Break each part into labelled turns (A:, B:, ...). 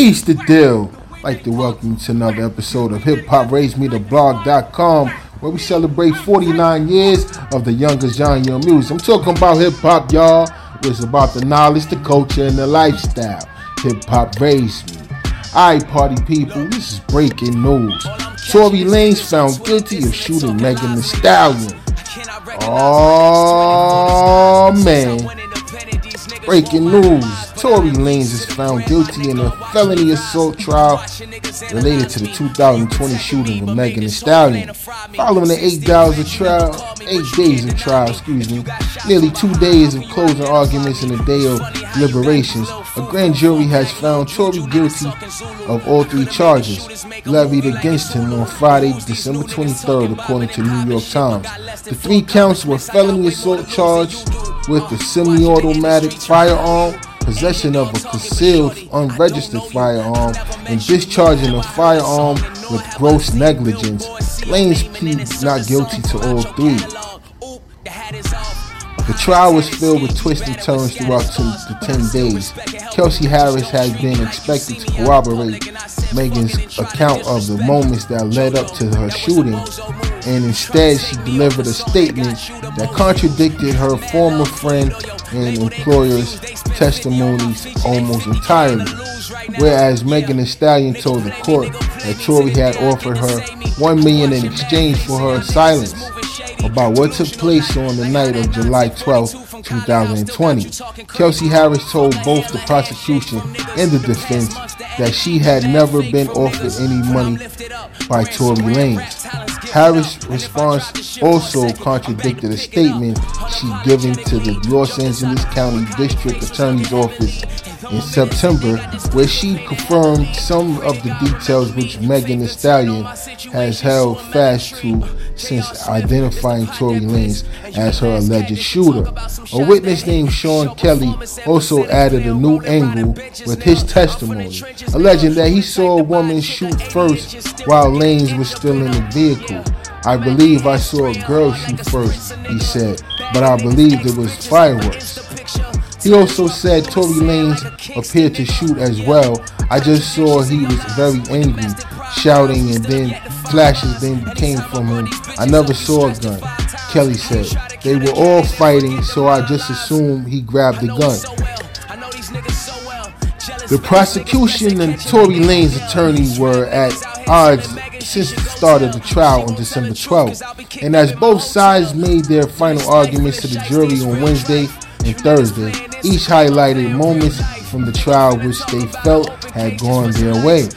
A: Peace the deal. Like to welcome you to another episode of Hip Hop Raise Me the Blog.com, where we celebrate 49 years of the youngest genre of music. I'm talking about hip hop, y'all. It's about the knowledge, the culture, and the lifestyle. Hip Hop Raise Me. Alright, party people, this is breaking news. Tory Lanez found guilty of shooting Megan Thee Stallion. Oh man. Breaking news. Tory Lanez is found guilty in a felony assault trial related to the 2020 shooting of Megan Thee Stallion. Following the eight days of trial, eight days of trial, excuse me, nearly two days of closing arguments and a day of deliberations, a grand jury has found Tory guilty of all three charges levied against him on Friday, December 23rd, according to New York Times. The three counts were felony assault charge with a semi-automatic firearm, possession of a concealed unregistered firearm, and discharging a firearm with gross negligence. Lanez pleads not guilty to all three. The trial was filled with twists and turns throughout the 10 days. Kelsey Harris has been expected to corroborate Megan's account of the moments that led up to her shooting, and instead she delivered a statement that contradicted her former friend and employer's testimonies almost entirely. Whereas Megan Thee Stallion told the court that Tory had offered her one million in exchange for her silence about what took place on the night of July 12, 2020. Kelsey Harris told both the prosecution and the defense that she had never been offered any money by Tory Lanez. Harris' response also contradicted a statement she given to the Los Angeles County District Attorney's Office in September, where she confirmed some of the details which Megan Thee Stallion has held fast to since identifying Tory Lanez as her alleged shooter. A witness named Sean Kelly also added a new angle with his testimony, alleging that he saw a woman shoot first while Lanez was still in the vehicle. I believe I saw a girl shoot first, he said, but I believed it was fireworks. He also said Tory Lanez appeared to shoot as well. I just saw he was very angry, shouting, and then flashes then came from him. I never saw a gun. Kelly said they were all fighting, so I just assumed he grabbed the gun. The prosecution and Tory Lanez' attorney were at odds since the start of the trial on December 12th. And as both sides made their final arguments to the jury on Wednesday and Thursday, each highlighted moments from the trial which they felt had gone their way.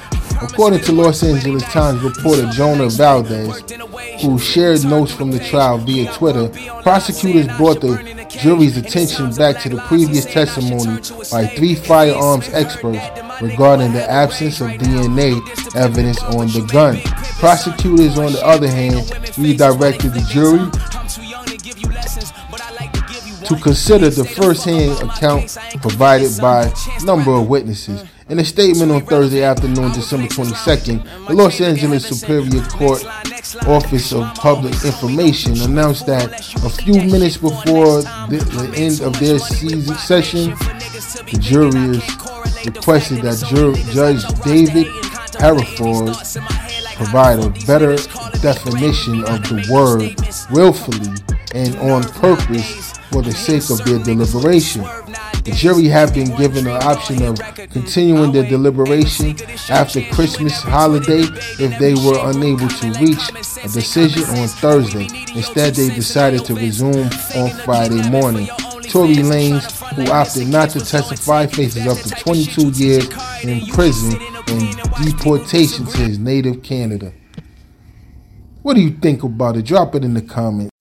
A: According to Los Angeles Times reporter Jonah Valdez, who shared notes from the trial via Twitter, prosecutors brought the jury's attention back to the previous testimony by three firearms experts regarding the absence of DNA evidence on the gun. Prosecutors, on the other hand, redirected the jury to consider the first-hand account provided by a number of witnesses. In a statement on Thursday afternoon, December 22nd, the Los Angeles Superior Court Office of Public Information announced that a few minutes before the, end of their season session, the jurors requested that Judge David Herriford provide a better definition of the word willfully and on purpose for the sake of their deliberation. The jury have been given an option of continuing their deliberation after Christmas holiday if they were unable to reach a decision on Thursday. Instead, they decided to resume on Friday morning. Tory Lanez, who opted not to testify, faces up to 22 years in prison and deportation to his native Canada. What do you think about it? Drop it in the comments.